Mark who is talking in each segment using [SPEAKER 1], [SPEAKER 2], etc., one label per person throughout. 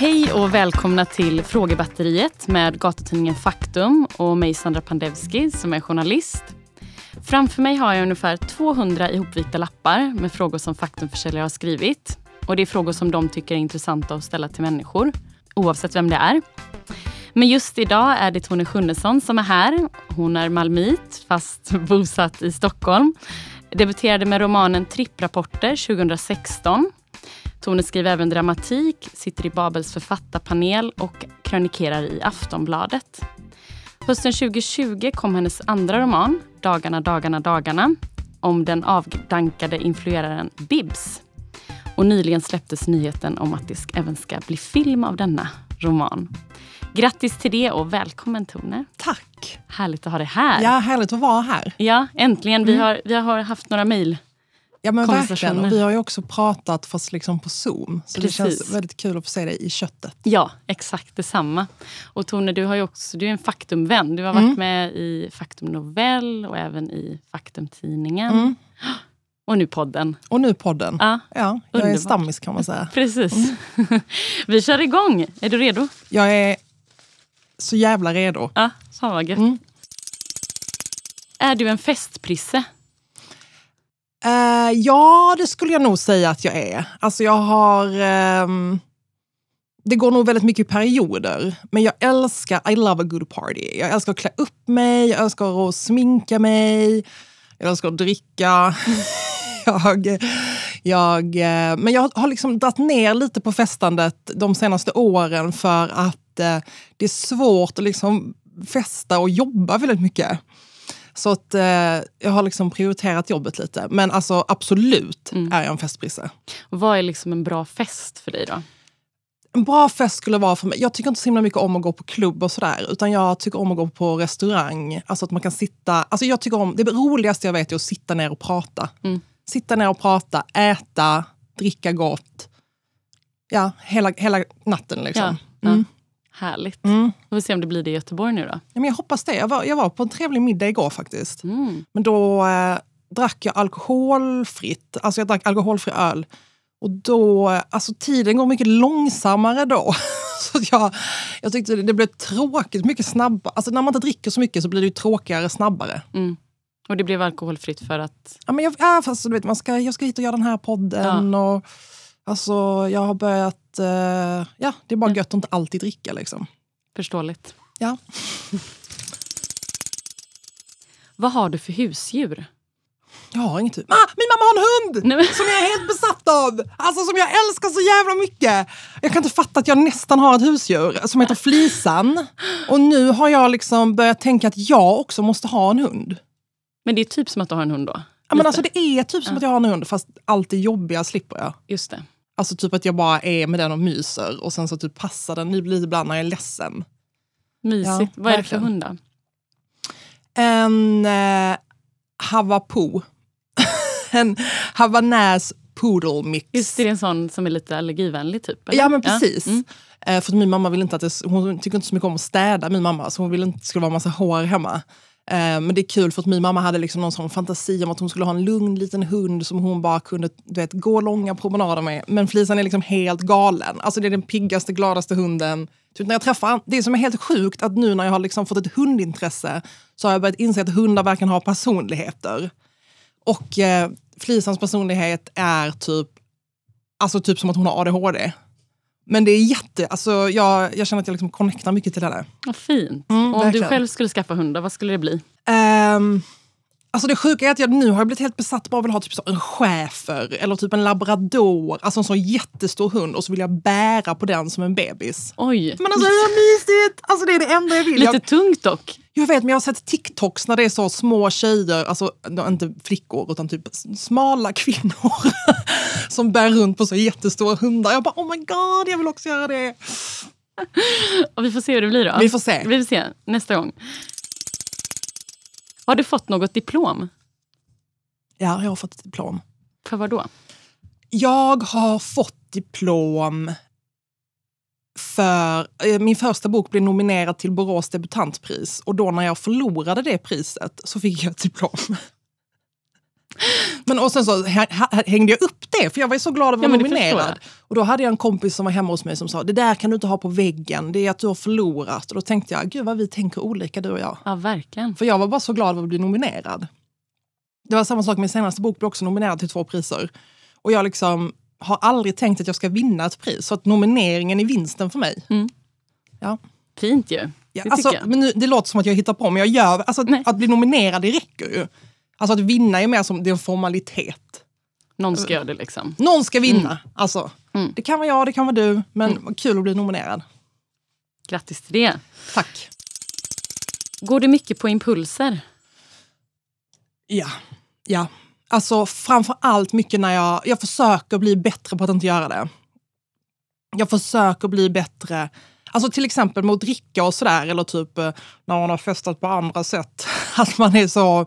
[SPEAKER 1] Hej och välkomna till Frågebatteriet med gatutidningen Faktum och mig Sandra Pandevski som är journalist. Framför mig har jag ungefär 200 ihopvikta lappar med frågor som Faktumförsäljare har skrivit. Och Det är frågor som de tycker är intressanta att ställa till människor, oavsett vem det är. Men just idag är det Tone Schunnesson som är här. Hon är malmit, fast bosatt i Stockholm. Debuterade med romanen Tripprapporter 2016 Tone skriver även dramatik, sitter i Babels författarpanel och krönikerar i Aftonbladet. Hösten 2020 kom hennes andra roman, Dagarna, dagarna, dagarna, om den avdankade influeraren Bibs. Och nyligen släpptes nyheten om att det även ska bli film av denna roman. Grattis till det och välkommen Tone.
[SPEAKER 2] Tack!
[SPEAKER 1] Härligt att ha dig här.
[SPEAKER 2] Ja, härligt att vara här.
[SPEAKER 1] Ja, äntligen. Vi, mm. har, vi har haft några mejl
[SPEAKER 2] Ja men verkligen. Och vi har ju också pratat fast liksom på Zoom. Så Precis. det känns väldigt kul att få se dig i köttet.
[SPEAKER 1] Ja, exakt detsamma. Och Tone, du, har ju också, du är en Faktumvän. Du har varit mm. med i Faktum Novell och även i Faktumtidningen. Mm. Och nu podden.
[SPEAKER 2] Och nu podden. Ja, ja jag Underbar. är stammis kan man säga.
[SPEAKER 1] Precis. Mm. vi kör igång. Är du redo?
[SPEAKER 2] Jag är så jävla redo.
[SPEAKER 1] Ja, fan vad gött. Mm. Är du en festprisse?
[SPEAKER 2] Uh, ja, det skulle jag nog säga att jag är. Alltså jag har... Um, det går nog väldigt mycket i perioder. Men jag älskar, I love a good party. Jag älskar att klä upp mig, jag älskar att sminka mig, jag älskar att dricka. jag, jag, uh, men jag har liksom dragit ner lite på festandet de senaste åren för att uh, det är svårt att liksom festa och jobba väldigt mycket. Så att, eh, jag har liksom prioriterat jobbet lite. Men alltså absolut mm. är jag en festprisse.
[SPEAKER 1] vad är liksom en bra fest för dig då?
[SPEAKER 2] En bra fest skulle vara för mig, jag tycker inte så himla mycket om att gå på klubb och sådär. Utan jag tycker om att gå på restaurang. Alltså att man kan sitta, alltså jag tycker om, det roligaste jag vet är att sitta ner och prata. Mm. Sitta ner och prata, äta, dricka gott. Ja, hela, hela natten liksom. Ja, mm.
[SPEAKER 1] Härligt. Mm. Vi får se om det blir det i Göteborg nu då. Ja,
[SPEAKER 2] men jag hoppas det. Jag var, jag var på en trevlig middag igår faktiskt. Mm. Men då eh, drack jag alkoholfritt. Alltså jag drack alkoholfri öl. Och då, alltså tiden går mycket långsammare då. så jag, jag tyckte det, det blev tråkigt mycket snabbare. Alltså när man inte dricker så mycket så blir det ju tråkigare snabbare. Mm.
[SPEAKER 1] Och det blev alkoholfritt för att?
[SPEAKER 2] Ja, men jag, ja, fast, du vet, man ska, jag ska hit och göra den här podden. Ja. Och, alltså, jag har börjat eh, ja, det är bara gött att inte alltid dricka. Liksom.
[SPEAKER 1] Förståeligt.
[SPEAKER 2] Ja.
[SPEAKER 1] Vad har du för husdjur?
[SPEAKER 2] Jag har inget hus. Ah, min mamma har en hund! Nej. Som jag är helt besatt av! Alltså som jag älskar så jävla mycket. Jag kan inte fatta att jag nästan har ett husdjur som heter Flisan. Och nu har jag liksom börjat tänka att jag också måste ha en hund.
[SPEAKER 1] Men det är typ som att du har en hund då?
[SPEAKER 2] Ja, men alltså det är typ som ja. att jag har en hund fast allt det jobbiga slipper jag.
[SPEAKER 1] Just det.
[SPEAKER 2] Alltså typ att jag bara är med den och myser och sen så typ passar den lite ibland när jag är ledsen.
[SPEAKER 1] Mysigt. Ja, Vad är det för hund då?
[SPEAKER 2] En eh, Havapo. en Havanäs poodle mix.
[SPEAKER 1] Just det, är en sån som är lite allergivänlig typ?
[SPEAKER 2] Eller? Ja men precis. Ja. Mm. Eh, för min mamma vill inte att det, hon tycker inte så mycket om att städa min mamma så hon vill inte att det ska vara massa hår hemma. Eh, men det är kul för att min mamma hade liksom någon sån fantasi om att hon skulle ha en lugn liten hund som hon bara kunde du vet, gå långa promenader med. Men Flisan är liksom helt galen. Alltså det är den piggaste, gladaste hunden. Typ när jag träffar, det som är helt sjukt att nu när jag har liksom fått ett hundintresse så har jag börjat inse att hundar verkligen har personligheter. Och eh, Flisans personlighet är typ, alltså typ som att hon har ADHD. Men det är jätte... Alltså jag, jag känner att jag liksom connectar mycket till henne.
[SPEAKER 1] Vad fint. Mm, om du själv skulle skaffa hundar, vad skulle det bli?
[SPEAKER 2] Um, alltså det sjuka är att jag nu har blivit helt besatt av att ha typ så en schäfer eller typ en labrador. Alltså en sån jättestor hund och så vill jag bära på den som en bebis.
[SPEAKER 1] Oj.
[SPEAKER 2] Men alltså det är mysigt! Alltså det är det enda jag vill.
[SPEAKER 1] Lite
[SPEAKER 2] jag,
[SPEAKER 1] tungt dock.
[SPEAKER 2] Jag vet, men jag har sett TikToks när det är så små tjejer, alltså inte flickor utan typ smala kvinnor som bär runt på så jättestora hundar. Jag bara oh my god, jag vill också göra det.
[SPEAKER 1] Och vi får se hur det blir då.
[SPEAKER 2] Vi får se.
[SPEAKER 1] Vi får se nästa gång. Har du fått något diplom?
[SPEAKER 2] Ja, jag har fått ett diplom.
[SPEAKER 1] För vad då?
[SPEAKER 2] Jag har fått diplom för eh, min första bok blev nominerad till Borås debutantpris och då när jag förlorade det priset så fick jag ett diplom. Men och sen så hängde jag upp det, för jag var ju så glad att
[SPEAKER 1] Ja,
[SPEAKER 2] vara
[SPEAKER 1] förstår
[SPEAKER 2] nominerad. Och då hade jag en kompis som var hemma hos mig som sa, det där kan du inte ha på väggen, det är att du har förlorat. Och då tänkte jag, gud vad vi tänker olika du och jag.
[SPEAKER 1] Ja, verkligen.
[SPEAKER 2] För jag var bara så glad att bli nominerad. Det var samma sak med min senaste bok, blev också nominerad till två priser. Och jag liksom har aldrig tänkt att jag ska vinna ett pris, så att nomineringen är vinsten för mig. Ja.
[SPEAKER 1] Fint ju.
[SPEAKER 2] Ja,
[SPEAKER 1] Det
[SPEAKER 2] alltså, men nu, det låter som att jag hittar på, men jag gör, alltså,
[SPEAKER 1] Nej.
[SPEAKER 2] att bli nominerad det räcker ju. Alltså att vinna är mer som det är en formalitet.
[SPEAKER 1] Någon ska göra det liksom.
[SPEAKER 2] Någon ska vinna. Alltså,
[SPEAKER 1] Mm.
[SPEAKER 2] Det kan vara jag, det kan vara du, men vad kul att bli nominerad.
[SPEAKER 1] Grattis till det.
[SPEAKER 2] Tack.
[SPEAKER 1] Går du mycket på impulser?
[SPEAKER 2] Ja, ja. Alltså framför allt mycket när jag, jag försöker bli bättre på att inte göra det. Jag försöker bli bättre, alltså till exempel mot dricka och sådär, eller typ eh, när man har festat på andra sätt. Att man är så,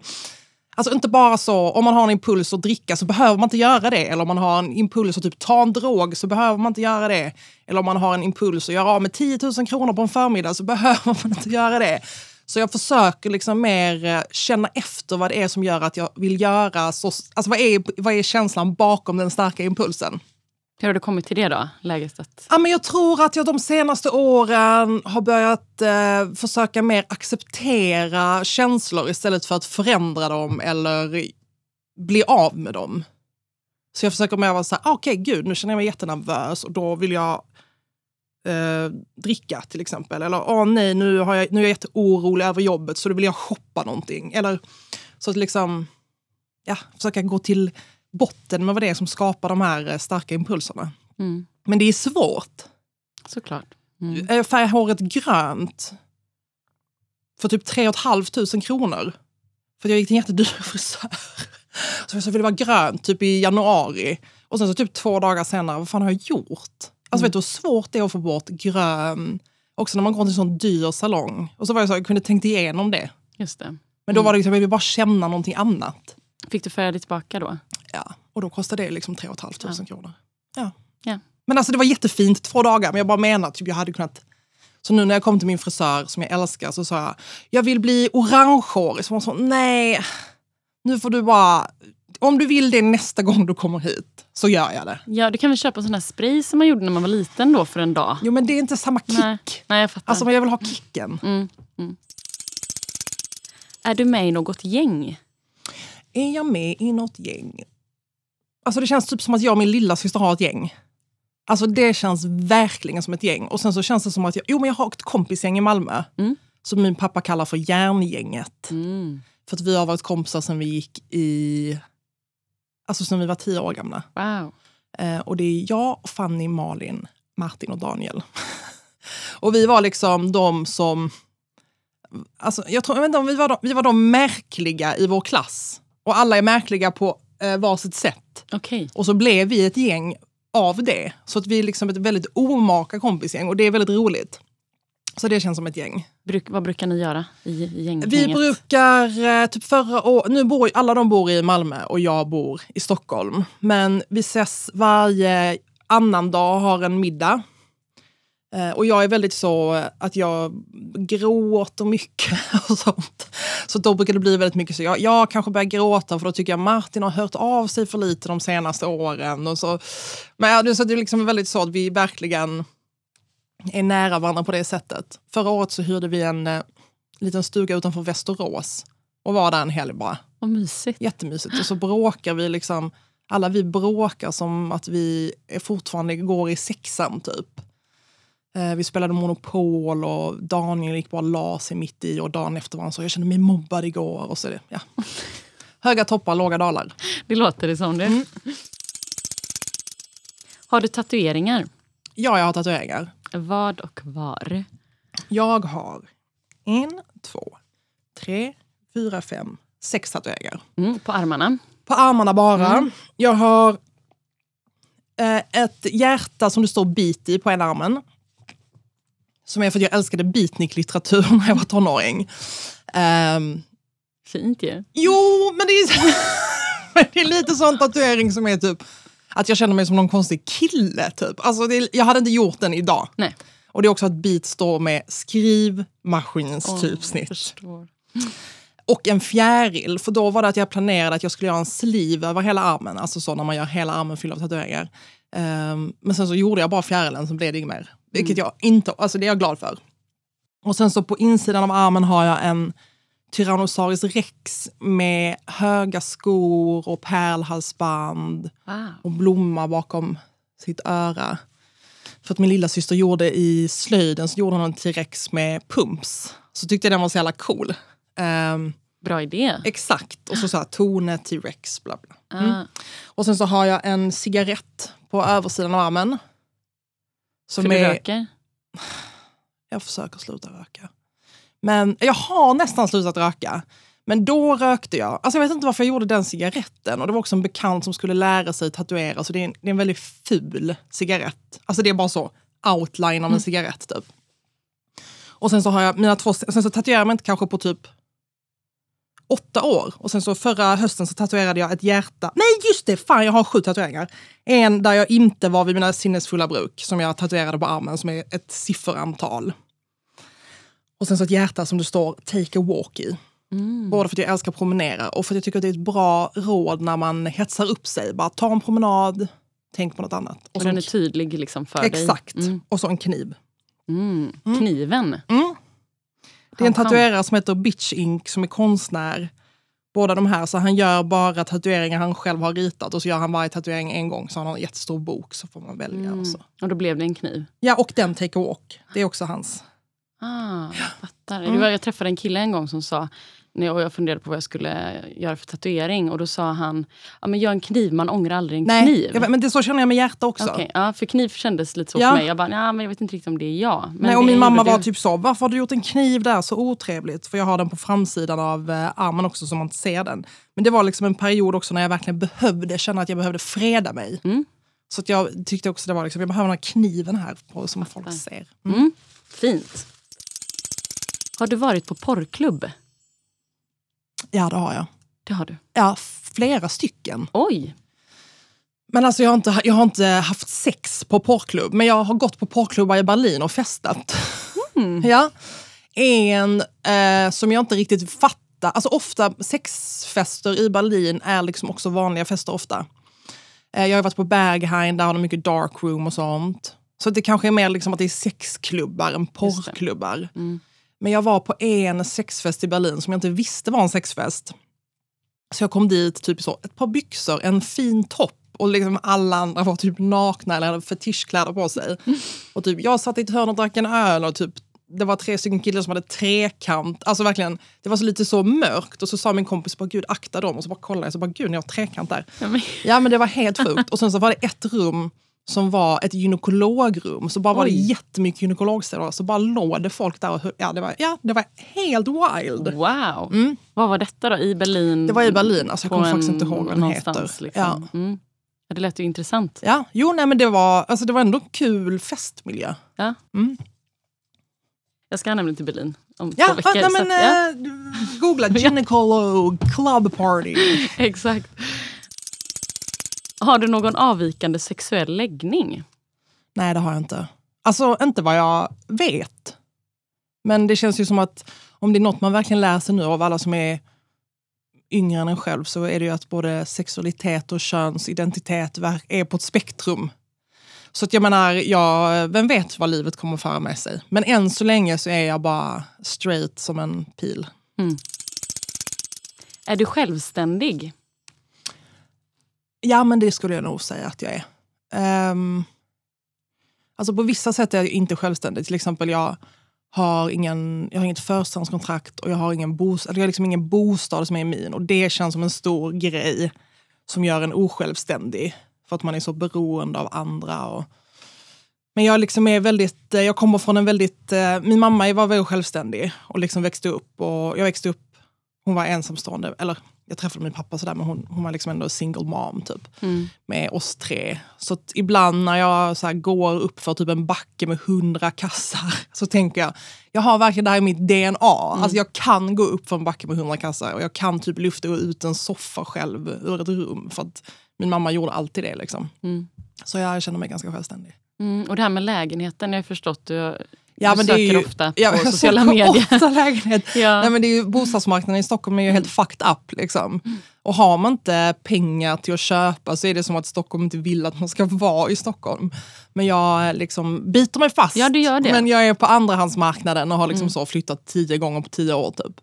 [SPEAKER 2] alltså inte bara så, om man har en impuls att dricka så behöver man inte göra det. Eller om man har en impuls att typ ta en drog så behöver man inte göra det. Eller om man har en impuls att göra av med 10 000 kronor på en förmiddag så behöver man inte göra det. Så jag försöker liksom mer eh, känna efter vad det är som gör att jag vill göra. Så, alltså vad är, vad är känslan bakom den starka impulsen?
[SPEAKER 1] Hur har du kommit till det då? Läget att...
[SPEAKER 2] Ja, men jag tror att jag de senaste åren har börjat eh, försöka mer acceptera känslor istället för att förändra dem eller bli av med dem. Så jag försöker mer vara så här, ah, okej gud nu känner jag mig jättenervös och då vill jag eh, dricka till exempel. Eller åh nej nu, har jag, nu är jag jätteorolig över jobbet så då vill jag shoppa någonting. Eller så att liksom, ja, försöka gå till botten med vad det är som skapar de här eh, starka impulserna.
[SPEAKER 1] Mm.
[SPEAKER 2] Men det är svårt.
[SPEAKER 1] Såklart. Mm.
[SPEAKER 2] Jag färgar håret grönt för typ 3 500 kronor. För jag gick till en jättedyr frisör. Så jag ville vara grönt typ i januari. Och sen så typ två dagar senare, vad fan har jag gjort? Alltså vet du hur svårt det är att få bort grön? Också när man går till en sån dyr salong. Och så var jag så, jag kunde tänkt igenom det.
[SPEAKER 1] Just det.
[SPEAKER 2] Men då var det liksom, jag ville bara känna någonting annat.
[SPEAKER 1] Fick du färga det tillbaka då?
[SPEAKER 2] Ja, och då kostade det liksom 3 500
[SPEAKER 1] Ja.
[SPEAKER 2] kronor. Ja.
[SPEAKER 1] Ja.
[SPEAKER 2] Men alltså det var jättefint, två dagar. Men jag bara menar, typ, jag hade kunnat... Så nu när jag kom till min frisör som jag älskar så sa jag, jag vill bli orangehårig. Så hon sa, nej, nu får du bara... Om du vill det nästa gång du kommer hit så gör jag det.
[SPEAKER 1] Ja, du kan väl köpa en sån här spray som man gjorde när man var liten då för en dag?
[SPEAKER 2] Jo men det är inte samma kick.
[SPEAKER 1] Nej, nej jag fattar.
[SPEAKER 2] Alltså jag vill ha kicken.
[SPEAKER 1] mm, mm. Är du med i något gäng?
[SPEAKER 2] Är jag med i något gäng? Alltså det känns typ som att jag och min lilla syster har ett gäng. Alltså det känns verkligen som ett gäng. Och sen så känns det som att jag, jo men jag har ett kompisgäng i Malmö.
[SPEAKER 1] Mm.
[SPEAKER 2] Som min pappa kallar för järngänget.
[SPEAKER 1] Mm.
[SPEAKER 2] För att vi har varit kompisar sen vi gick i... Alltså sen vi var tio år gamla.
[SPEAKER 1] Wow.
[SPEAKER 2] Eh, och det är jag, Fanny, Malin, Martin och Daniel. och vi var liksom de som... Alltså, jag, tror, jag vet inte vi var, de, vi var de märkliga i vår klass. Och alla är märkliga på eh, varsitt sätt.
[SPEAKER 1] Okej.
[SPEAKER 2] Och så blev vi ett gäng av det. Så att vi är liksom ett väldigt omaka kompisgäng och det är väldigt roligt. Så det känns som ett gäng.
[SPEAKER 1] Bruk, vad brukar ni göra i, i gänget?
[SPEAKER 2] Vi brukar, eh, typ förra året, nu bor alla de bor i Malmö och jag bor i Stockholm. Men vi ses varje annan dag och har en middag. Eh, Och jag är väldigt så att jag gråter mycket och sånt. Så då brukar det bli väldigt mycket så. Jag, jag kanske börjar gråta för då tycker jag Martin har hört av sig för lite de senaste åren. Och så. Men ja, så det är liksom väldigt så att vi verkligen är nära varandra på det sättet. Förra året så hyrde vi en eh, liten stuga utanför Västerås och var där en helg bara.
[SPEAKER 1] Vad mysigt.
[SPEAKER 2] Jättemysigt. Och så bråkar vi liksom, alla vi bråkar som att vi är fortfarande går i sexan typ. Eh, vi spelade Monopol och Daniel gick bara la sig mitt i och dagen efter var han så, jag kände mig mobbad igår. Och så det, ja. Höga toppar, låga dalar.
[SPEAKER 1] Det låter det som det.
[SPEAKER 2] Mm.
[SPEAKER 1] Har du tatueringar?
[SPEAKER 2] Ja, jag har tatueringar.
[SPEAKER 1] Vad och var?
[SPEAKER 2] Jag har en, två, tre, fyra, fem, sex tatueringar.
[SPEAKER 1] Mm, på armarna?
[SPEAKER 2] På armarna bara. Jag har eh, ett hjärta som det står beat i på ena armen. Som är för att jag älskade beatnik-litteratur när jag var tonåring. Ehm,
[SPEAKER 1] Fint ju.
[SPEAKER 2] jo, men det är, det är lite sån tatuering som är typ att jag känner mig som någon konstig kille. Typ. Alltså det, jag hade inte gjort den idag.
[SPEAKER 1] Nej.
[SPEAKER 2] Och det är också att beat står med skrivmaskins
[SPEAKER 1] Åh,
[SPEAKER 2] typsnitt.
[SPEAKER 1] förstår.
[SPEAKER 2] Och en fjäril, för då var det att jag planerade att jag skulle göra en sleeve över hela armen. Alltså så när man gör hela armen fylld av tatueringar. Um, men sen så gjorde jag bara fjärilen, så blev det inget mer. Vilket jag inte, alltså det är jag glad för. Och sen så på insidan av armen har jag en Tyrannosaurus rex med höga skor och pärlhalsband
[SPEAKER 1] Wow.
[SPEAKER 2] och blomma bakom sitt öra. För att min lilla syster gjorde i slöjden så gjorde hon en T-rex med pumps. Så tyckte jag den var så jävla cool. Ehm,
[SPEAKER 1] Bra idé.
[SPEAKER 2] exakt. Och så sa jag Tone T-rex bla bla.
[SPEAKER 1] Ah.
[SPEAKER 2] Och sen så har jag en cigarett på översidan av armen. Som
[SPEAKER 1] För du
[SPEAKER 2] är,
[SPEAKER 1] röker?
[SPEAKER 2] jag försöker sluta röka. Men jag har nästan slutat röka. Men då rökte jag. Alltså jag vet inte varför jag gjorde den cigaretten. Och det var också en bekant som skulle lära sig tatuera. Så det är en, det är en väldigt ful cigarett. Alltså det är bara så outline av en cigarett typ. Och sen så har jag mina två, sen så tatuerar jag mig inte kanske på typ åtta år. Och sen så förra hösten så tatuerade jag ett hjärta. Nej just det, fan jag har sju tatueringar. En där jag inte var vid mina sinnesfulla bruk som jag tatuerade på armen som är ett sifferantal. Och sen så ett hjärta som det står take a walk i. Både för att jag älskar att promenera och för att jag tycker att det är ett bra råd när man hetsar upp sig. Bara ta en promenad, tänk på något annat. Och
[SPEAKER 1] Och
[SPEAKER 2] så
[SPEAKER 1] den
[SPEAKER 2] en,
[SPEAKER 1] är tydlig liksom för dig?
[SPEAKER 2] exakt.
[SPEAKER 1] Mm.
[SPEAKER 2] Och så en kniv.
[SPEAKER 1] Mm. Kniven?
[SPEAKER 2] Det är en tatuerare som heter Bitch Ink som är konstnär. Båda de här, så han gör bara tatueringar han själv har ritat och så gör han varje tatuering en gång. Så han har en jättestor bok så får man välja. Och så.
[SPEAKER 1] Och då blev det en kniv?
[SPEAKER 2] Ja, och den Take a Walk. Det är också hans.
[SPEAKER 1] Ah, jag fattar.
[SPEAKER 2] Mm.
[SPEAKER 1] Det var, jag träffade en kille en gång som sa, när jag, och jag funderade på vad jag skulle göra för tatuering, och då sa han, ja men gör en kniv, man ångrar aldrig en
[SPEAKER 2] Nej,
[SPEAKER 1] kniv.
[SPEAKER 2] vet, men det så känner jag med hjärta också.
[SPEAKER 1] Okej, ja, för kniv kändes lite så
[SPEAKER 2] Ja.
[SPEAKER 1] för mig. Jag bara, ja, men jag vet inte riktigt om det är jag. Men
[SPEAKER 2] Nej, och
[SPEAKER 1] det
[SPEAKER 2] min mamma var
[SPEAKER 1] du.
[SPEAKER 2] typ så, varför har du gjort en kniv där? Så otrevligt. För jag har den på framsidan av eh, armen också så man inte ser den. Men det var liksom en period också när jag verkligen behövde känna att jag behövde freda mig.
[SPEAKER 1] Mm.
[SPEAKER 2] Så att jag tyckte också det var liksom, jag behöver den här kniven här på, som folk ser.
[SPEAKER 1] Mm. Fint. Har du varit på porrklubb?
[SPEAKER 2] Ja, det har jag.
[SPEAKER 1] Det har du.
[SPEAKER 2] Ja, flera stycken.
[SPEAKER 1] Oj!
[SPEAKER 2] Men alltså jag har, inte, jag har inte haft sex på porrklubb, men jag har gått på porrklubbar i Berlin och festat. ja. En eh, som jag inte riktigt fattar, alltså ofta sexfester i Berlin är liksom också vanliga fester ofta. Eh, jag har varit på Berghain, där har de mycket dark room och sånt. Så det kanske är mer liksom att det är sexklubbar än porrklubbar. Men jag var på en sexfest i Berlin som jag inte visste var en sexfest. Så jag kom dit, typ så, ett par byxor, en fin topp och liksom alla andra var typ nakna eller hade fetischkläder på sig. Och typ, jag satt i ett hörn och drack en öl och typ, det var tre stycken killar som hade trekant. Alltså verkligen, det var så lite så mörkt. Och så sa min kompis, bara, gud akta dem. Och så bara kollade jag, så bara, gud ni har trekant där.
[SPEAKER 1] Ja, men,
[SPEAKER 2] Ja men det var helt sjukt. Och sen så var det ett rum som var ett gynekologrum. Så bara var det jättemycket gynekologställen. Så bara låg det folk där. Och, ja, det var, ja, det var helt wild.
[SPEAKER 1] wow! Vad var detta då? I Berlin?
[SPEAKER 2] Mm. Det var i Berlin, alltså jag kommer faktiskt inte ihåg vad den heter.
[SPEAKER 1] Liksom.
[SPEAKER 2] Ja.
[SPEAKER 1] Mm. Ja, det lät ju intressant.
[SPEAKER 2] Ja, jo nej men det var, alltså, det var ändå kul festmiljö.
[SPEAKER 1] Ja.
[SPEAKER 2] Mm.
[SPEAKER 1] Jag ska nämligen till Berlin om
[SPEAKER 2] Ja,
[SPEAKER 1] två veckor.
[SPEAKER 2] nej,
[SPEAKER 1] så
[SPEAKER 2] men,
[SPEAKER 1] att, ja,
[SPEAKER 2] eh, googla gynekolo club party.
[SPEAKER 1] exakt. Har du någon avvikande sexuell läggning?
[SPEAKER 2] Nej det har jag inte. Alltså inte vad jag vet. Men det känns ju som att om det är något man verkligen lär sig nu av alla som är yngre än en själv så är det ju att både sexualitet och könsidentitet är på ett spektrum. Så att jag menar, jag, vem vet vad livet kommer att föra med sig. Men än så länge så är jag bara straight som en pil.
[SPEAKER 1] Är du självständig?
[SPEAKER 2] Ja, men det skulle jag nog säga att jag är. Um, alltså på vissa sätt är jag inte självständig. Till exempel jag har, ingen, jag har inget förstahandskontrakt och jag har ingen, bos, eller jag har liksom ingen bostad som är min. Och det känns som en stor grej som gör en osjälvständig. För att man är så beroende av andra. Och, men jag, liksom är väldigt, eh, jag kommer från en väldigt... Eh, min mamma var väldigt självständig och liksom växte upp. Och jag växte upp, hon var ensamstående. Eller jag träffade min pappa sådär, men hon, hon var liksom ändå single mom typ. Med oss tre. Så ibland när jag så går upp för typ en backe med hundra kassar så tänker jag, jag har verkligen det här i mitt DNA. Alltså jag kan gå upp för en backe med hundra kassar och jag kan typ lyfta ut en soffa själv ur ett rum. För att min mamma gjorde alltid det. Liksom. Så jag känner mig ganska självständig.
[SPEAKER 1] Mm, och det här med lägenheten, jag har förstått du,
[SPEAKER 2] Ja,
[SPEAKER 1] du
[SPEAKER 2] men det är
[SPEAKER 1] söker
[SPEAKER 2] ju,
[SPEAKER 1] ofta
[SPEAKER 2] ja,
[SPEAKER 1] på
[SPEAKER 2] jag
[SPEAKER 1] sociala
[SPEAKER 2] söker
[SPEAKER 1] medier.
[SPEAKER 2] Ofta lägenhet.
[SPEAKER 1] Ja.
[SPEAKER 2] Nej, men det är ju, bostadsmarknaden i Stockholm är ju helt fucked up. Liksom. Och har man inte pengar till att köpa så är det som att Stockholm inte vill att man ska vara i Stockholm. Men jag liksom biter mig fast.
[SPEAKER 1] Ja, du gör det.
[SPEAKER 2] Men jag är på andrahandsmarknaden och har liksom så flyttat tio gånger på tio år. typ.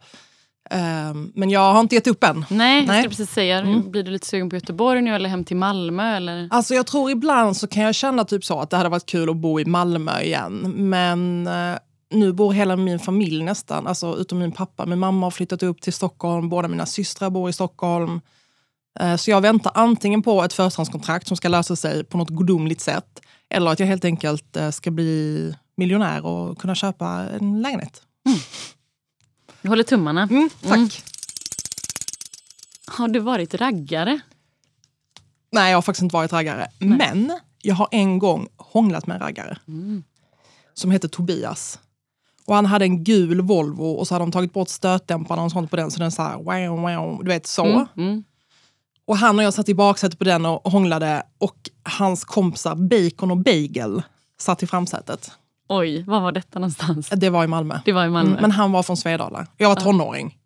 [SPEAKER 2] Ehm, men jag har inte gett upp än.
[SPEAKER 1] Nej, jag
[SPEAKER 2] Nej.
[SPEAKER 1] skulle precis säga. Blir du lite sugen på Göteborg nu eller hem till Malmö? Eller?
[SPEAKER 2] Alltså jag tror ibland så kan jag känna typ så att det hade varit kul att bo i Malmö igen. Men eh, nu bor hela min familj nästan, alltså utom min pappa. Min mamma har flyttat upp till Stockholm, båda mina systrar bor i Stockholm. Eh, så jag väntar antingen på ett förstahandskontrakt som ska lösa sig på något gudomligt sätt. Eller att jag helt enkelt eh, ska bli miljonär och kunna köpa en lägenhet.
[SPEAKER 1] Jag håller tummarna.
[SPEAKER 2] Mm, tack.
[SPEAKER 1] Mm. Har du varit raggare?
[SPEAKER 2] Nej, jag har faktiskt inte varit raggare. Men jag har en gång hånglat med en raggare. Som heter Tobias. Och han hade en gul Volvo och så hade de tagit bort stötdämparna och sånt på den så den så här, wow, wow, du vet så.
[SPEAKER 1] Mm, mm.
[SPEAKER 2] Och han och jag satt i baksätet på den och hånglade och hans kompisar Bacon och Bagel satt i framsätet.
[SPEAKER 1] Oj, var var detta någonstans?
[SPEAKER 2] Det var i Malmö.
[SPEAKER 1] Det var i Malmö.
[SPEAKER 2] Mm, men han var från Svedala. Jag var tonåring.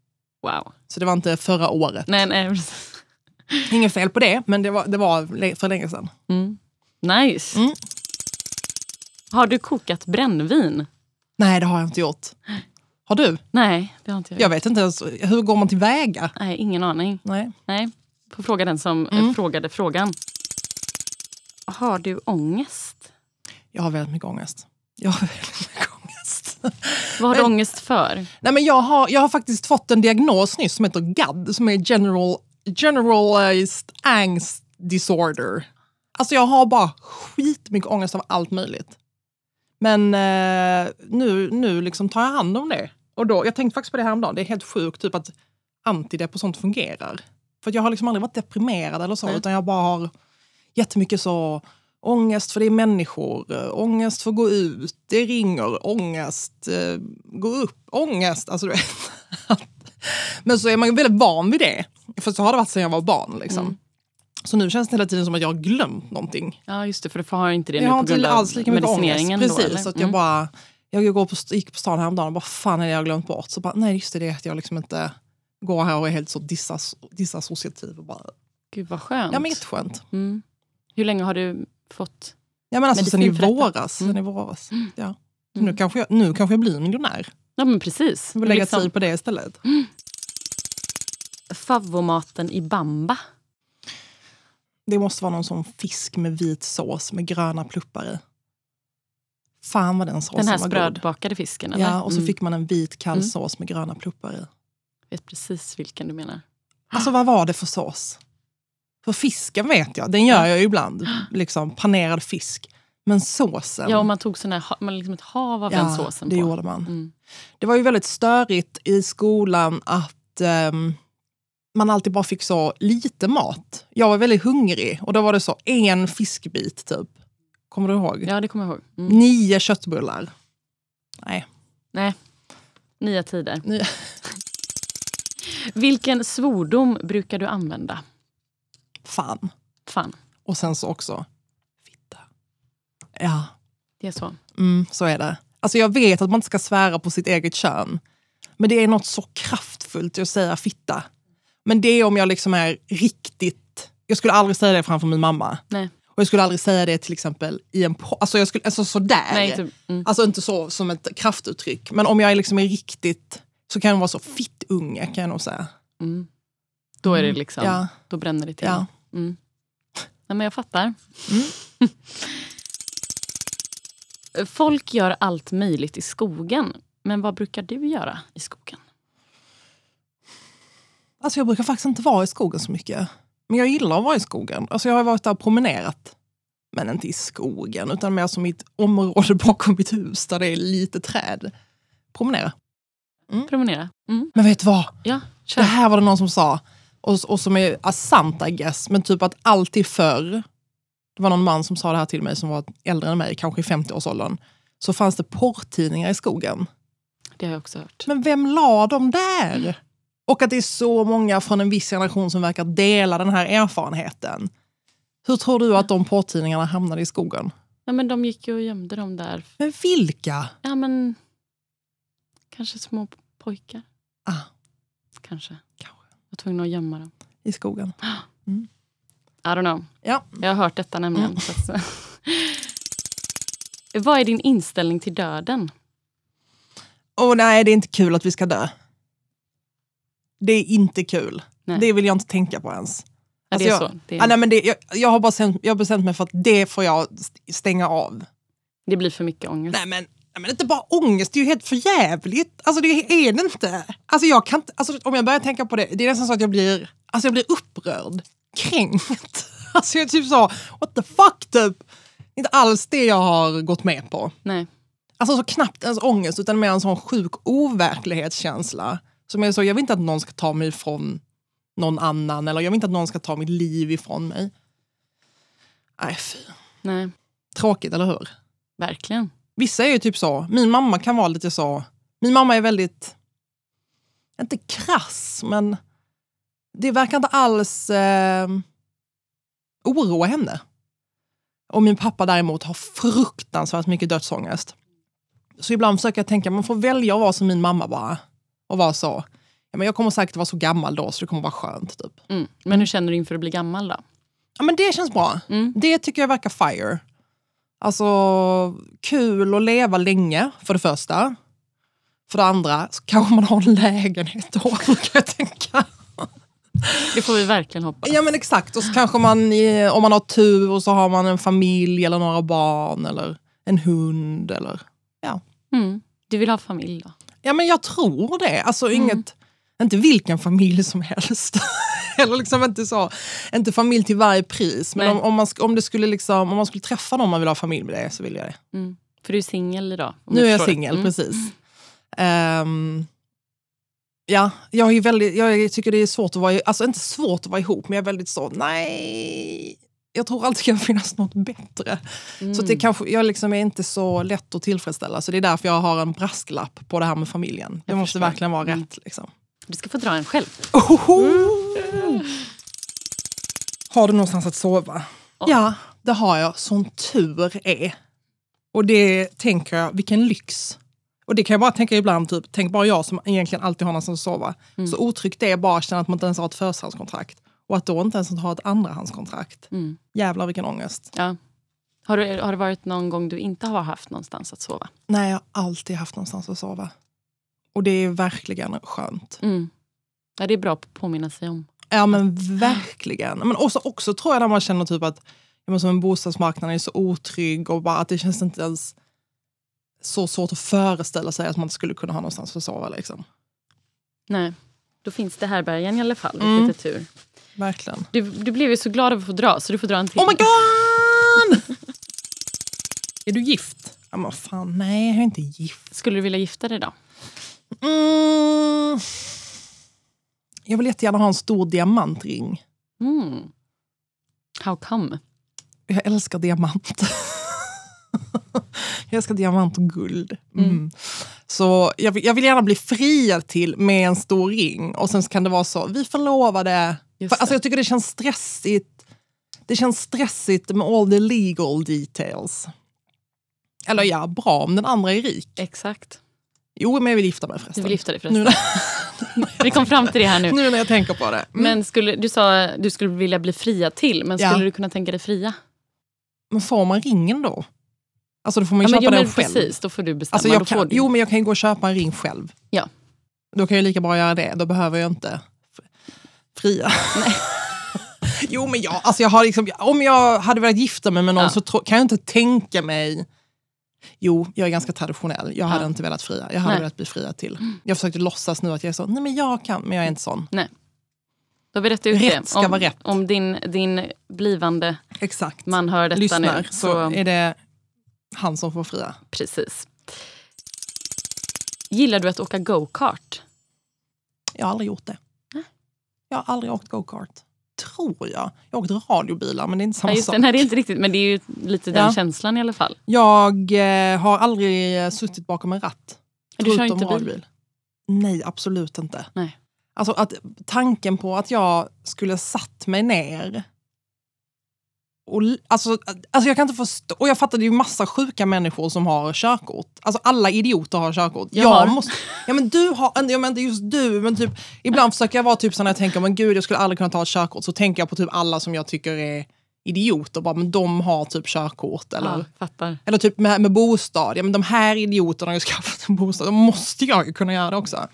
[SPEAKER 1] Wow.
[SPEAKER 2] Så det var inte förra året.
[SPEAKER 1] Nej, nej.
[SPEAKER 2] Inget fel på det, men det var, det var för länge sedan.
[SPEAKER 1] Mm. Nice.
[SPEAKER 2] Mm.
[SPEAKER 1] Har du kokat brännvin?
[SPEAKER 2] Nej, det har jag inte gjort. Har du?
[SPEAKER 1] Nej, det har inte jag.
[SPEAKER 2] Jag vet inte ens, hur går man tillväga?
[SPEAKER 1] Nej, ingen aning.
[SPEAKER 2] Nej.
[SPEAKER 1] Nej. Får fråga den som eh,
[SPEAKER 2] Mm.
[SPEAKER 1] frågade frågan. Har du ångest?
[SPEAKER 2] Jag har väldigt mycket ångest. Jag har väldigt mycket ångest.
[SPEAKER 1] Vad har du
[SPEAKER 2] Men-
[SPEAKER 1] ångest för?
[SPEAKER 2] Nej, men jag, har, jag har faktiskt fått en diagnos nyss som heter GAD, som är general, Generalized Angst Disorder. Alltså jag har bara skitmycket ångest av allt möjligt. Men eh, nu, nu liksom tar jag hand om det. Och då, jag tänkte faktiskt på det häromdagen, det är helt sjukt typ att antidepp och sånt fungerar. För jag har liksom aldrig varit deprimerad eller så,
[SPEAKER 1] Nej.
[SPEAKER 2] utan jag bara har jättemycket så ångest för det är människor, eh, ångest för att gå ut, det ringer, ångest, eh, gå upp, ångest. Alltså, du vet. Men så är man väldigt van vid det. För så har det varit sedan jag var barn. Liksom.
[SPEAKER 1] Mm.
[SPEAKER 2] Så nu känns det hela tiden som att jag har glömt någonting.
[SPEAKER 1] Ja, just det, för du har inte det
[SPEAKER 2] Jag
[SPEAKER 1] nu på grund av
[SPEAKER 2] alls lika mycket ångest.
[SPEAKER 1] medicineringen.
[SPEAKER 2] Precis,
[SPEAKER 1] då,
[SPEAKER 2] så att jag
[SPEAKER 1] Mm.
[SPEAKER 2] bara... Jag går på, gick på stan häromdagen och bara, fan är det jag har glömt bort? Så bara, nej just det, det är att jag liksom inte går här och är helt så disassociativ. Och bara,
[SPEAKER 1] Gud vad skönt.
[SPEAKER 2] ja men jätteskönt.
[SPEAKER 1] mm. Hur länge har du fått?
[SPEAKER 2] Ja men alltså sen i
[SPEAKER 1] detta.
[SPEAKER 2] våras.
[SPEAKER 1] Mm.
[SPEAKER 2] Sen i våras. Ja.
[SPEAKER 1] Mm.
[SPEAKER 2] Nu, kanske jag, nu kanske jag blir miljonär.
[SPEAKER 1] Ja men precis.
[SPEAKER 2] Jag vill lägga
[SPEAKER 1] Liksom,
[SPEAKER 2] tid på det istället.
[SPEAKER 1] Favvomaten i bamba.
[SPEAKER 2] Det måste vara någon sån fisk med vit sås med gröna pluppar i. Fan vad den såsen
[SPEAKER 1] Den här
[SPEAKER 2] var god.
[SPEAKER 1] sprödbakade fisken. Eller?
[SPEAKER 2] Ja, och så
[SPEAKER 1] Mm.
[SPEAKER 2] fick man en vit kall
[SPEAKER 1] Mm.
[SPEAKER 2] sås med gröna pluppar i.
[SPEAKER 1] vet precis vilken du menar.
[SPEAKER 2] Alltså vad var det för sås? För fisken vet jag, den gör jag ju ibland. Liksom panerad fisk. Men såsen?
[SPEAKER 1] Ja, och man tog sån här, man liksom ett hav av den såsen
[SPEAKER 2] det
[SPEAKER 1] på.
[SPEAKER 2] gjorde man.
[SPEAKER 1] Mm.
[SPEAKER 2] Det var ju väldigt störigt i skolan att ehm, man alltid bara fick så lite mat. Jag var väldigt hungrig och då var det så en fiskbit typ. Kommer du ihåg?
[SPEAKER 1] Ja, det kommer jag ihåg. Mm.
[SPEAKER 2] Nio köttbullar. Nej.
[SPEAKER 1] Nej, nya tider.
[SPEAKER 2] Nya.
[SPEAKER 1] Vilken svordom brukar du använda?
[SPEAKER 2] Fan.
[SPEAKER 1] Fan,
[SPEAKER 2] Och sen så också fitta. Ja,
[SPEAKER 1] det är så.
[SPEAKER 2] mm, så är det. Alltså jag vet att man inte ska svära på sitt eget kön. Men det är något så kraftfullt i att säga fitta. Men det är om jag liksom är riktigt... Jag skulle aldrig säga det framför min mamma.
[SPEAKER 1] Nej,
[SPEAKER 2] Och jag skulle aldrig säga det till exempel i en po- Alltså, jag skulle, alltså sådär.
[SPEAKER 1] nej typ, mm.
[SPEAKER 2] Alltså inte så som ett kraftuttryck. Men om jag är liksom är riktigt... Så kan jag vara så fittunge kan jag nog säga.
[SPEAKER 1] Mm. Då är det liksom,
[SPEAKER 2] Ja.
[SPEAKER 1] då bränner det till.
[SPEAKER 2] Ja.
[SPEAKER 1] Mm. Nej, men jag fattar.
[SPEAKER 2] Mm.
[SPEAKER 1] Folk gör allt möjligt i skogen. Men vad brukar du göra i skogen?
[SPEAKER 2] Alltså jag brukar faktiskt inte vara i skogen så mycket. Men jag gillar att vara i skogen. Alltså jag har varit där och promenerat. Men inte i skogen, utan mer som mitt område bakom mitt hus där det är lite träd. Promenera.
[SPEAKER 1] Promenera? Mm.
[SPEAKER 2] Men vet du vad?
[SPEAKER 1] Ja,
[SPEAKER 2] Det
[SPEAKER 1] kör.
[SPEAKER 2] här var det någon som sa, och, och som är sant I guess, men typ att alltid förr, det var någon man som sa det här till mig som var äldre än mig, kanske i 50-årsåldern, så fanns det porrtidningar i skogen.
[SPEAKER 1] Det har jag också hört.
[SPEAKER 2] Men vem la dem där? Och att det är så många från en viss generation som verkar dela den här erfarenheten. Hur tror du att de porrtidningarna hamnade i skogen?
[SPEAKER 1] Ja, men de gick ju och gömde dem där.
[SPEAKER 2] Men vilka?
[SPEAKER 1] Ja, men kanske små pojkar.
[SPEAKER 2] Ah,
[SPEAKER 1] Kanske.
[SPEAKER 2] kanske.
[SPEAKER 1] Tvungna att gömma dem.
[SPEAKER 2] I skogen.
[SPEAKER 1] I don't know.
[SPEAKER 2] Ja.
[SPEAKER 1] Jag har hört detta nämligen.
[SPEAKER 2] Mm.
[SPEAKER 1] Så Vad är din inställning till döden?
[SPEAKER 2] Och nej, det är inte kul att vi ska dö. Det är inte kul.
[SPEAKER 1] Nej.
[SPEAKER 2] Det vill jag inte tänka på ens.
[SPEAKER 1] Ja, det är
[SPEAKER 2] Alltså,
[SPEAKER 1] så. Det,
[SPEAKER 2] Ah, nej, men det, jag, jag har bara bestämt, jag har bestämt mig för att det får jag st- stänga av.
[SPEAKER 1] det blir för mycket ångest.
[SPEAKER 2] Nej men, nej, men inte bara ångest, det är ju helt förjävligt. Alltså det är det inte. Alltså jag kan inte, alltså, om jag börjar tänka på det, det är nästan så att jag blir, alltså jag blir upprörd. Kränkt. Alltså jag typ så, what the fuck typ. Inte alls det jag har gått med på.
[SPEAKER 1] Nej.
[SPEAKER 2] Alltså så knappt ens ångest utan mer en sån sjuk overklighetskänsla. Som är så, jag vill inte att någon ska ta mig ifrån någon annan eller jag vill inte att någon ska ta mitt liv ifrån mig. Nej fy.
[SPEAKER 1] Nej,
[SPEAKER 2] Tråkigt, eller hur?
[SPEAKER 1] verkligen.
[SPEAKER 2] Vissa är ju typ så. Min mamma kan vara lite så. Min mamma är väldigt, inte krass, men det verkar inte alls eh, oroa henne. Och min pappa däremot har fruktansvärt mycket dödsångest. Så ibland försöker jag tänka, man får välja att vara som min mamma bara. Och vara så. Ja, men jag kommer säkert vara så gammal då så det kommer vara skönt. Typ.
[SPEAKER 1] Mm. Men hur känner du inför att bli gammal då?
[SPEAKER 2] Ja, men det känns bra.
[SPEAKER 1] Mm.
[SPEAKER 2] Det tycker jag verkar fire. Alltså, kul att leva länge, för det första. För det andra, så kanske man har en lägenhet då, kan jag tänka.
[SPEAKER 1] Det får vi verkligen hoppas.
[SPEAKER 2] Ja men exakt, och så kanske man, om man har tur, så har man en familj eller några barn eller en hund eller... Ja,
[SPEAKER 1] Mm. Du vill ha familj då?
[SPEAKER 2] ja men jag tror det. Alltså inget, inte vilken familj som helst. eller liksom inte så, inte familj till varje pris. Men om, om, man, om, det skulle liksom, om man skulle träffa någon man vill ha familj med det, så vill jag det.
[SPEAKER 1] Mm. För du är singel idag?
[SPEAKER 2] Nu är jag
[SPEAKER 1] det.
[SPEAKER 2] singel,
[SPEAKER 1] Mm.
[SPEAKER 2] precis. Ehm, ja, jag, är väldigt, jag tycker det är svårt att vara, alltså inte svårt att vara ihop, men jag är väldigt så, nej, jag tror alltid kan finnas något bättre. Så att det kanske, jag liksom är inte så lätt att tillfredsställa, så det är därför jag har en brasklapp på det här med familjen. Det
[SPEAKER 1] Jag
[SPEAKER 2] måste
[SPEAKER 1] förstår.
[SPEAKER 2] verkligen vara
[SPEAKER 1] Mm.
[SPEAKER 2] rätt. Liksom.
[SPEAKER 1] Du ska få dra en själv.
[SPEAKER 2] Ohoho! Har du någonstans att sova?
[SPEAKER 1] Ja.
[SPEAKER 2] Det har jag. Som tur är. Och det tänker jag, vilken lyx. Och det kan jag bara tänka ibland, typ, tänk bara jag som egentligen alltid har någonstans att sova. Så otryggt det är bara att känna att man inte ens har ett förstahandskontrakt. Och att då inte ens ha ett andrahandskontrakt.
[SPEAKER 1] Mm.
[SPEAKER 2] Jävlar vilken ångest.
[SPEAKER 1] Ja. Har, du, har det varit någon gång du inte har haft någonstans att sova?
[SPEAKER 2] Nej, jag har alltid haft någonstans att sova. Och det är verkligen skönt.
[SPEAKER 1] Mm. Ja, det är bra att påminna sig om.
[SPEAKER 2] Ja men verkligen. Men också, också tror jag när man känner typ att men som en bostadsmarknad är så otrygg och bara att det känns inte ens så svårt att föreställa sig att man skulle kunna ha någonstans att sova. Liksom.
[SPEAKER 1] Nej. Då finns det härbärgen i alla fall.
[SPEAKER 2] Mm.
[SPEAKER 1] Lite tur.
[SPEAKER 2] Verkligen.
[SPEAKER 1] Du, du blev ju så glad över att få dra, så du får dra en till.
[SPEAKER 2] Oh my god! är du gift? Ja men fan, nej jag är inte gift.
[SPEAKER 1] Skulle du vilja gifta dig då?
[SPEAKER 2] Mm. Jag vill jättegärna ha en stor diamantring.
[SPEAKER 1] Mm. How come?
[SPEAKER 2] Jag älskar diamant. jag älskar diamant och guld. Mm. Så jag vill, jag vill gärna bli friad till med en stor ring och sen kan det vara så, vi förlovade. För, alltså jag tycker det känns stressigt. Det känns stressigt med all the legal details. Eller ja, bra om den andra är rik.
[SPEAKER 1] Exakt.
[SPEAKER 2] Jo, men jag vill gifta mig
[SPEAKER 1] Du
[SPEAKER 2] förresten.
[SPEAKER 1] vill gifta dig förresten. Vi kom fram till det här nu.
[SPEAKER 2] nu när jag tänker på det. Mm. Men,
[SPEAKER 1] Men skulle, du sa att du skulle vilja bli fria till, men skulle
[SPEAKER 2] Ja.
[SPEAKER 1] du kunna tänka dig fria?
[SPEAKER 2] men får man ringen då? Alltså då får man ju
[SPEAKER 1] Ja, men,
[SPEAKER 2] köpa
[SPEAKER 1] ja,
[SPEAKER 2] den
[SPEAKER 1] men
[SPEAKER 2] själv.
[SPEAKER 1] precis, då får du bestämma.
[SPEAKER 2] Alltså jag
[SPEAKER 1] får
[SPEAKER 2] kan,
[SPEAKER 1] du.
[SPEAKER 2] jo, men jag kan ju gå och köpa en ring själv.
[SPEAKER 1] Ja.
[SPEAKER 2] Då kan jag lika bra göra det. Då behöver jag inte fria. jo, men jag, alltså jag har liksom, om jag hade velat gifta mig med någon
[SPEAKER 1] Ja.
[SPEAKER 2] så tro, kan jag inte tänka mig... Jo, jag är ganska traditionell. Jag hade
[SPEAKER 1] Ja.
[SPEAKER 2] inte velat fria. Jag hade
[SPEAKER 1] Nej.
[SPEAKER 2] velat bli friad till. Jag försökte låtsas nu att jag är så, nej men jag kan, men jag är inte sån.
[SPEAKER 1] Nej. Då berättar ut
[SPEAKER 2] Rätt ska
[SPEAKER 1] om,
[SPEAKER 2] vara rätt.
[SPEAKER 1] Om din, din blivande
[SPEAKER 2] Exakt.
[SPEAKER 1] man hör detta
[SPEAKER 2] Lyssnar
[SPEAKER 1] nu.
[SPEAKER 2] så är det han som får fria.
[SPEAKER 1] Precis. Gillar du att åka go-kart?
[SPEAKER 2] Jag har aldrig gjort det. Jag har aldrig åkt go-kart. Tror jag. Jag har åkt radiobilar men det är inte samma
[SPEAKER 1] Nej, just
[SPEAKER 2] sak.
[SPEAKER 1] det, nej, det är inte riktigt, men det är ju lite den
[SPEAKER 2] Ja.
[SPEAKER 1] känslan i alla fall.
[SPEAKER 2] Jag eh, har aldrig eh, suttit bakom en ratt.
[SPEAKER 1] Du kör inte bil?
[SPEAKER 2] radiobil. Nej, absolut inte.
[SPEAKER 1] Nej.
[SPEAKER 2] Alltså att tanken på att jag skulle satt mig ner Och, alltså, alltså jag kan inte förstå, och jag fattar det är ju massa sjuka människor som har körkort. Alltså alla idioter har körkort.
[SPEAKER 1] Jag har.
[SPEAKER 2] måste, ja men du har, ja men inte just du, men typ ibland försöker jag vara typ så när jag tänker, men gud jag skulle aldrig kunna ta ett körkort, så tänker jag på typ alla som jag tycker är idioter, bara, men de har typ körkort. Eller,
[SPEAKER 1] Ja, fattar.
[SPEAKER 2] eller typ med, med bostad, ja men de här idioterna har ju skaffat en bostad, då måste jag ju kunna göra det också.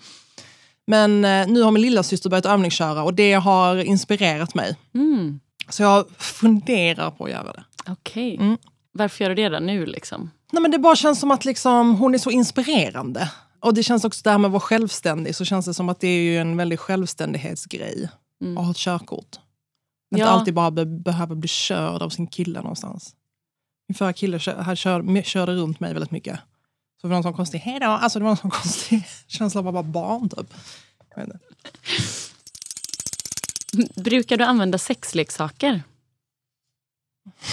[SPEAKER 2] Men eh, nu har min lilla syster börjat övningsköra och det har inspirerat mig.
[SPEAKER 1] Mm.
[SPEAKER 2] Så jag funderar på att göra det.
[SPEAKER 1] Okej.
[SPEAKER 2] Mm.
[SPEAKER 1] Varför gör du det då nu liksom?
[SPEAKER 2] Nej, men det bara känns som att liksom, hon är så inspirerande. Och det känns också det här med att vara självständig, så känns det som att det är ju en väldig självständighetsgrej
[SPEAKER 1] Mm.
[SPEAKER 2] att ha ett körkort. Inte
[SPEAKER 1] Ja.
[SPEAKER 2] alltid bara be behöva bli körd av sin kille någonstans. Min förra kille kö här kör, körde runt mig väldigt mycket. Så det var någon sån konstig, hejdå, alltså det var en sån konstig känsla av att vara barn typ.
[SPEAKER 1] Brukar du använda sexleksaker?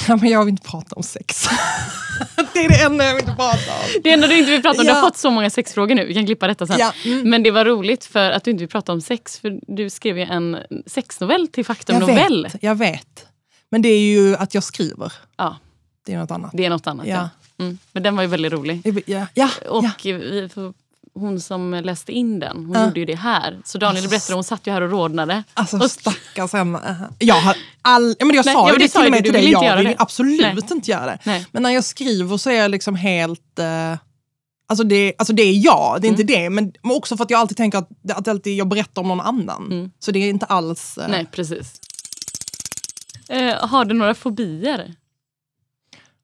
[SPEAKER 2] Ja, men jag vill inte prata om sex. det är det enda jag vill inte prata om.
[SPEAKER 1] Det enda du inte vill prata om. Du har fått så många sexfrågor nu. Vi kan klippa detta sen.
[SPEAKER 2] Ja, mm.
[SPEAKER 1] Men det var roligt för att du inte vill prata om sex. För du skrev ju en sexnovell till Faktum
[SPEAKER 2] Jag
[SPEAKER 1] Novell.
[SPEAKER 2] vet, jag vet. Men det är ju att jag skriver.
[SPEAKER 1] Ja,
[SPEAKER 2] Det är något annat.
[SPEAKER 1] det är något annat. Ja.
[SPEAKER 2] Ja.
[SPEAKER 1] Mm. Men den var ju väldigt rolig.
[SPEAKER 2] Ja, ja,
[SPEAKER 1] Och vi, för hon som läste in den, hon
[SPEAKER 2] Ja.
[SPEAKER 1] gjorde ju det här. Så Daniel
[SPEAKER 2] Alltså,
[SPEAKER 1] berättade, hon satt ju här och rodnade.
[SPEAKER 2] Alltså
[SPEAKER 1] Och-
[SPEAKER 2] stackars henne. Jag, har all, ja, men jag
[SPEAKER 1] Nej,
[SPEAKER 2] sa
[SPEAKER 1] ja,
[SPEAKER 2] ju det
[SPEAKER 1] sa
[SPEAKER 2] till och med
[SPEAKER 1] det,
[SPEAKER 2] till dig. Jag vill
[SPEAKER 1] det.
[SPEAKER 2] absolut
[SPEAKER 1] Nej.
[SPEAKER 2] inte göra det.
[SPEAKER 1] Nej.
[SPEAKER 2] Men när jag skriver så är jag liksom helt... Eh, alltså, det, alltså det är jag, det är inte det. Men men också för att jag alltid tänker att, att alltid jag berättar om någon annan.
[SPEAKER 1] Mm.
[SPEAKER 2] Så det är inte alls... Eh,
[SPEAKER 1] Nej, precis. Eh, har du några fobier?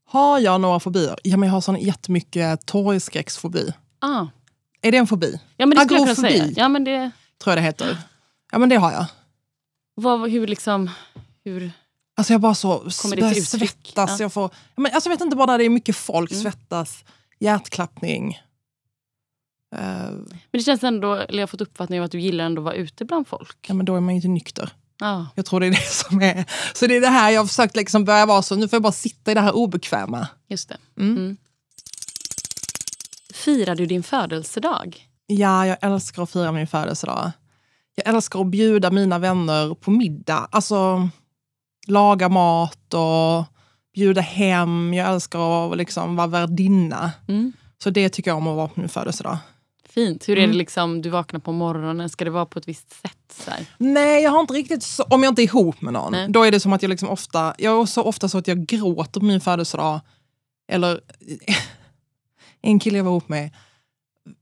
[SPEAKER 2] Har jag några fobier? Ja, men jag har sån jättemycket torgskräcksfobi.
[SPEAKER 1] Ah.
[SPEAKER 2] Är det en fobi?
[SPEAKER 1] Ja, men det skulle jag kunna säga. Ja, men det,
[SPEAKER 2] Tror jag det heter. Ja, men det har jag.
[SPEAKER 1] vad, hur liksom... Hur,
[SPEAKER 2] Alltså jag bara så börjar svettas.
[SPEAKER 1] Ja.
[SPEAKER 2] Jag, får, men alltså jag vet inte, bara där det är mycket folk,
[SPEAKER 1] Mm.
[SPEAKER 2] svettas, hjärtklappning. Eh,
[SPEAKER 1] men det känns ändå, eller jag har fått uppfattningen att du gillar ändå att vara ute bland folk.
[SPEAKER 2] ja, men då är man ju inte nykter.
[SPEAKER 1] Ja.
[SPEAKER 2] Jag tror det är det som är... Så det är det här jag har försökt liksom börja vara så, nu får jag bara sitta i det här obekväma.
[SPEAKER 1] Just det.
[SPEAKER 2] Mm.
[SPEAKER 1] Mm. Firar du din födelsedag?
[SPEAKER 2] Ja, jag älskar att fira min födelsedag. Jag älskar att bjuda mina vänner på middag. Alltså laga mat och bjuda hem. Jag älskar att liksom vara värdinna.
[SPEAKER 1] Mm.
[SPEAKER 2] Så det tycker jag om att vara på min födelsedag.
[SPEAKER 1] Fint. Hur är det
[SPEAKER 2] Mm.
[SPEAKER 1] liksom, du vaknar på morgonen? Ska det vara på ett visst sätt? Så här?
[SPEAKER 2] Nej, jag har inte riktigt så, om jag inte är ihop med någon.
[SPEAKER 1] Nej.
[SPEAKER 2] Då är det som att jag liksom ofta, jag är så ofta så att jag gråter på min födelsedag. Eller en kille jag var ihop med,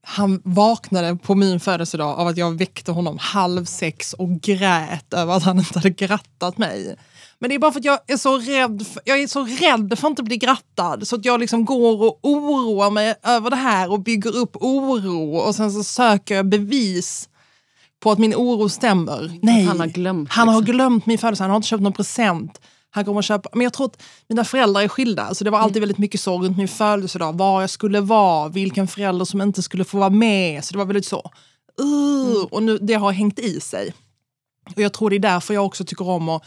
[SPEAKER 2] han vaknade på min födelsedag av att jag väckte honom halv sex och grät över att han inte hade grattat mig. Men det är bara för att jag är så rädd för, jag är så rädd för att inte bli grattad så att jag liksom går och oroar mig över det här och bygger upp oro och sen så söker jag bevis på att min oro stämmer. Nej,
[SPEAKER 1] han har glömt,
[SPEAKER 2] Han har
[SPEAKER 1] liksom.
[SPEAKER 2] glömt min födelsedag, han har inte köpt någon present. Han kommer att köpa, men jag tror att mina föräldrar är skilda, så det var alltid väldigt mycket så runt min födelsedag, var jag skulle vara, vilken förälder som inte skulle få vara med. Så det var väldigt så. Uh, Och nu, det har hängt i sig. Och jag tror det är därför jag också tycker om att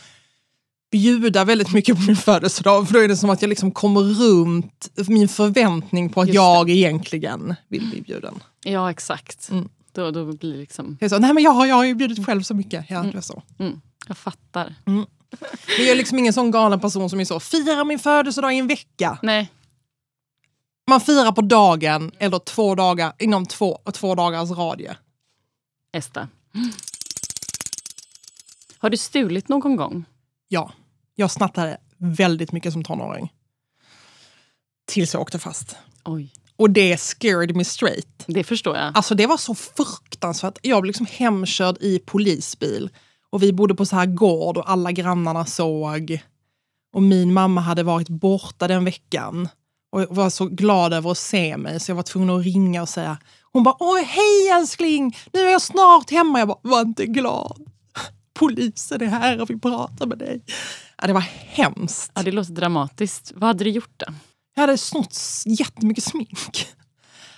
[SPEAKER 2] bjuda väldigt mycket på min födelsedag. För då är det som att jag liksom kommer runt min förväntning på att jag egentligen vill bli bjuden.
[SPEAKER 1] Ja, exakt.
[SPEAKER 2] Mm.
[SPEAKER 1] Då, då blir liksom...
[SPEAKER 2] Jag sa, nej men jag har, jag har ju bjudit själv så mycket. Ja, är så.
[SPEAKER 1] Mm, jag fattar.
[SPEAKER 2] Men jag är liksom ingen sån galen person som är så, firar min födelsedag i en vecka.
[SPEAKER 1] Nej,
[SPEAKER 2] Man firar på dagen eller två dagar, inom två, två dagars radie.
[SPEAKER 1] Esta. Har du stulit någon gång?
[SPEAKER 2] Ja, jag snattade väldigt mycket som tonåring. Tills jag åkte fast.
[SPEAKER 1] Oj,
[SPEAKER 2] Och det scared me straight.
[SPEAKER 1] det förstår jag.
[SPEAKER 2] Alltså det var så fruktansvärt. Jag blev liksom hemkörd i polisbil. Och vi bodde på så här gård och alla grannarna såg. Och min mamma hade varit borta den veckan. Och var så glad över att se mig så jag var tvungen att ringa och säga. Hon bara, oj hej älskling, nu är jag snart hemma. Jag bara, var inte glad. Polisen är här och vill prata med dig. Ja, det var hemskt.
[SPEAKER 1] Ja, det låter dramatiskt. Vad hade du gjort då?
[SPEAKER 2] Jag hade snott jättemycket smink.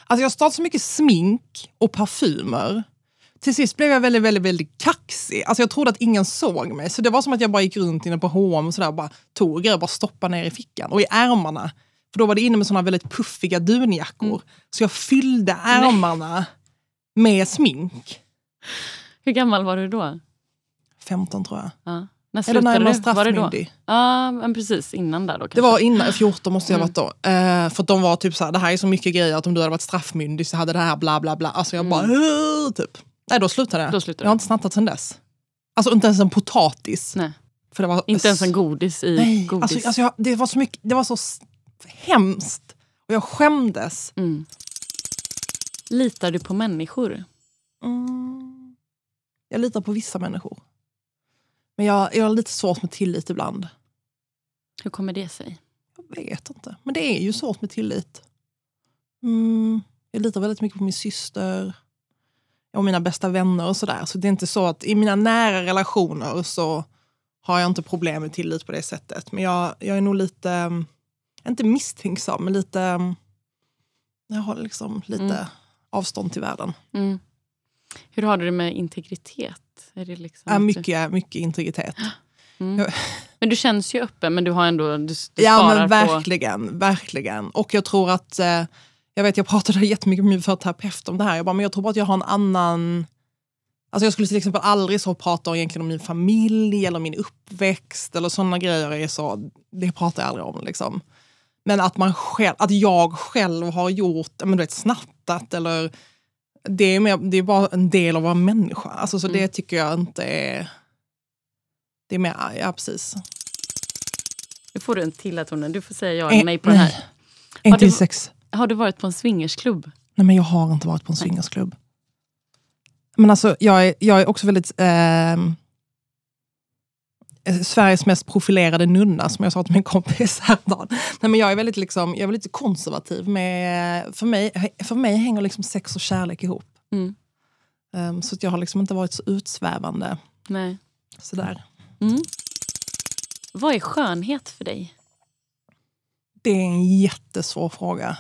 [SPEAKER 2] Alltså jag stal så mycket smink och parfymer. Till sist blev jag väldigt, väldigt, väldigt kaxig. Alltså jag trodde att ingen såg mig. Så det var som att jag bara gick runt inne på H&M och sådär, bara tog grejer och bara stoppade ner i fickan. Och i ärmarna. För då var det inne med såna väldigt puffiga dunjackor. Så jag fyllde ärmarna med smink.
[SPEAKER 1] Hur gammal var du då?
[SPEAKER 2] 15 tror jag.
[SPEAKER 1] Ja. När
[SPEAKER 2] Eller när jag var straffmyndig.
[SPEAKER 1] Ja, men precis. Innan där då kanske.
[SPEAKER 2] Det var innan, 14 måste jag ha
[SPEAKER 1] Mm.
[SPEAKER 2] varit då. Eh, för de var typ så här, det här är så mycket grejer att om du hade varit straffmyndig så hade det här bla bla bla. Alltså jag bara, "Åh", typ. Nej då slutade jag.
[SPEAKER 1] Mm. Då slutade
[SPEAKER 2] jag har inte snattat sen dess. Alltså inte ens en potatis.
[SPEAKER 1] Nej.
[SPEAKER 2] För det var,
[SPEAKER 1] Inte ens en godis i
[SPEAKER 2] Nej,
[SPEAKER 1] godis.
[SPEAKER 2] alltså, alltså jag, det var så mycket, det var så hemskt. Och jag skämdes.
[SPEAKER 1] mm. Litar du på människor?
[SPEAKER 2] Mm. Jag litar på vissa människor. Men jag, jag har lite svårt med tillit ibland.
[SPEAKER 1] Hur kommer det sig?
[SPEAKER 2] Jag vet inte. Men det är ju svårt med tillit. Mm. Jag litar väldigt mycket på min syster och mina bästa vänner och sådär. Så det är inte så att i mina nära relationer så har jag inte problem med tillit på det sättet. Men jag, jag är nog lite, mm, inte misstänksam, men lite, mm, jag har liksom lite
[SPEAKER 1] Mm.
[SPEAKER 2] avstånd till världen.
[SPEAKER 1] Mm. Hur har du det med integritet? Är det liksom du-
[SPEAKER 2] mycket, mycket integritet.
[SPEAKER 1] Mm.
[SPEAKER 2] Jag-
[SPEAKER 1] Men du känns ju öppen, men du har ändå... Du, du
[SPEAKER 2] Ja men
[SPEAKER 1] på...
[SPEAKER 2] verkligen, verkligen. Och jag tror att, eh, jag vet jag pratade jättemycket med min terapeut om det här, jag bara, men jag tror bara att jag har en annan, alltså jag skulle till exempel aldrig så prata egentligen om min familj eller min uppväxt eller sådana grejer, är så, det pratar jag aldrig om. Liksom. Men att, man själv, att jag själv har gjort, men du vet, snattat eller det är, mer, det är bara en del av att vara människa. Alltså, så
[SPEAKER 1] Mm.
[SPEAKER 2] det tycker jag inte är... Det är mer, ja precis.
[SPEAKER 1] Nu får du en till Tone. Du får säga ja
[SPEAKER 2] Eh,
[SPEAKER 1] eller nej på den här.
[SPEAKER 2] En till sex.
[SPEAKER 1] Har du varit på en swingersklubb?
[SPEAKER 2] Nej, men jag har inte varit på en swingersklubb. Men alltså, jag är, jag är också väldigt... ehm, eh, Sveriges mest profilerade nunna, som jag sa till min kompis häromdagen. Nej, men jag är väldigt liksom, jag är väldigt konservativ. Med, för, mig, för mig hänger liksom sex och kärlek ihop.
[SPEAKER 1] Mm.
[SPEAKER 2] Ehm, så att jag har liksom inte varit så utsvävande.
[SPEAKER 1] Nej.
[SPEAKER 2] Sådär.
[SPEAKER 1] Mm. Vad är skönhet för dig?
[SPEAKER 2] Det är en jättesvår fråga.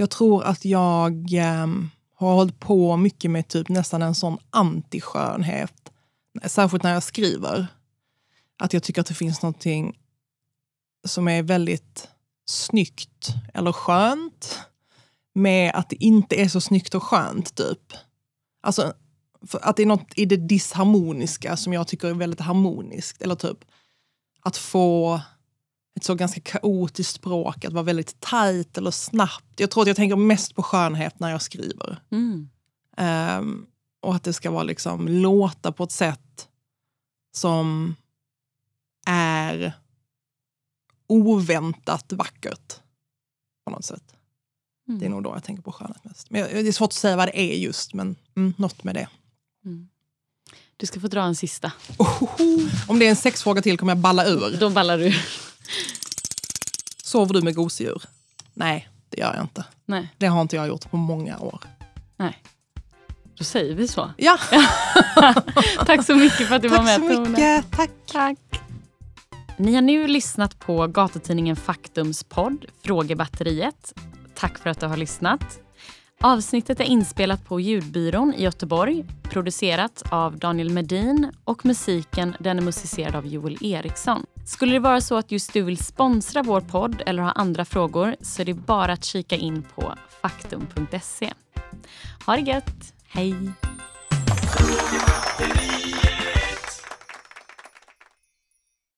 [SPEAKER 2] Jag tror att jag ehm, har hållit på mycket med typ nästan en sån antiskönhet. Särskilt när jag skriver. Att jag tycker att det finns någonting som är väldigt snyggt eller skönt med att det inte är så snyggt och skönt. typ. Alltså, att det är något i det disharmoniska som jag tycker är väldigt harmoniskt. Eller typ att få ett så ganska kaotiskt språk, att vara väldigt tajt eller snabbt. Jag tror att jag tänker mest på skönhet när jag skriver.
[SPEAKER 1] Mm.
[SPEAKER 2] Ehm, och att det ska vara liksom, låta på ett sätt som är oväntat vackert. På något sätt.
[SPEAKER 1] Mm.
[SPEAKER 2] Det är nog då jag tänker på skönhet mest. Men det är svårt att säga vad det är just, men mm, något med det.
[SPEAKER 1] Mm. Du ska få dra en sista.
[SPEAKER 2] Om det är en sexfråga till kommer jag balla ur.
[SPEAKER 1] Då ballar du.
[SPEAKER 2] Sover du med gosedjur? Nej, det gör jag inte.
[SPEAKER 1] Nej,
[SPEAKER 2] Det har inte jag gjort på många år.
[SPEAKER 1] nej. Då säger vi så.
[SPEAKER 2] Ja,
[SPEAKER 1] Tack så mycket för att du var
[SPEAKER 2] tack
[SPEAKER 1] med
[SPEAKER 2] så
[SPEAKER 1] Tone.
[SPEAKER 2] mycket. Tack.
[SPEAKER 1] Tack. Ni har nu lyssnat på gatutidningen Faktums podd Frågebatteriet. Tack för att du har lyssnat. Avsnittet är inspelat på Ljudbyrån i Göteborg, producerat av Daniel Medin och musiken den är musicerad av Joel Eriksson. Skulle det vara så att just du vill sponsra vår podd eller ha andra frågor så är det bara att kika in på faktum.se. Ha det gött! Hej!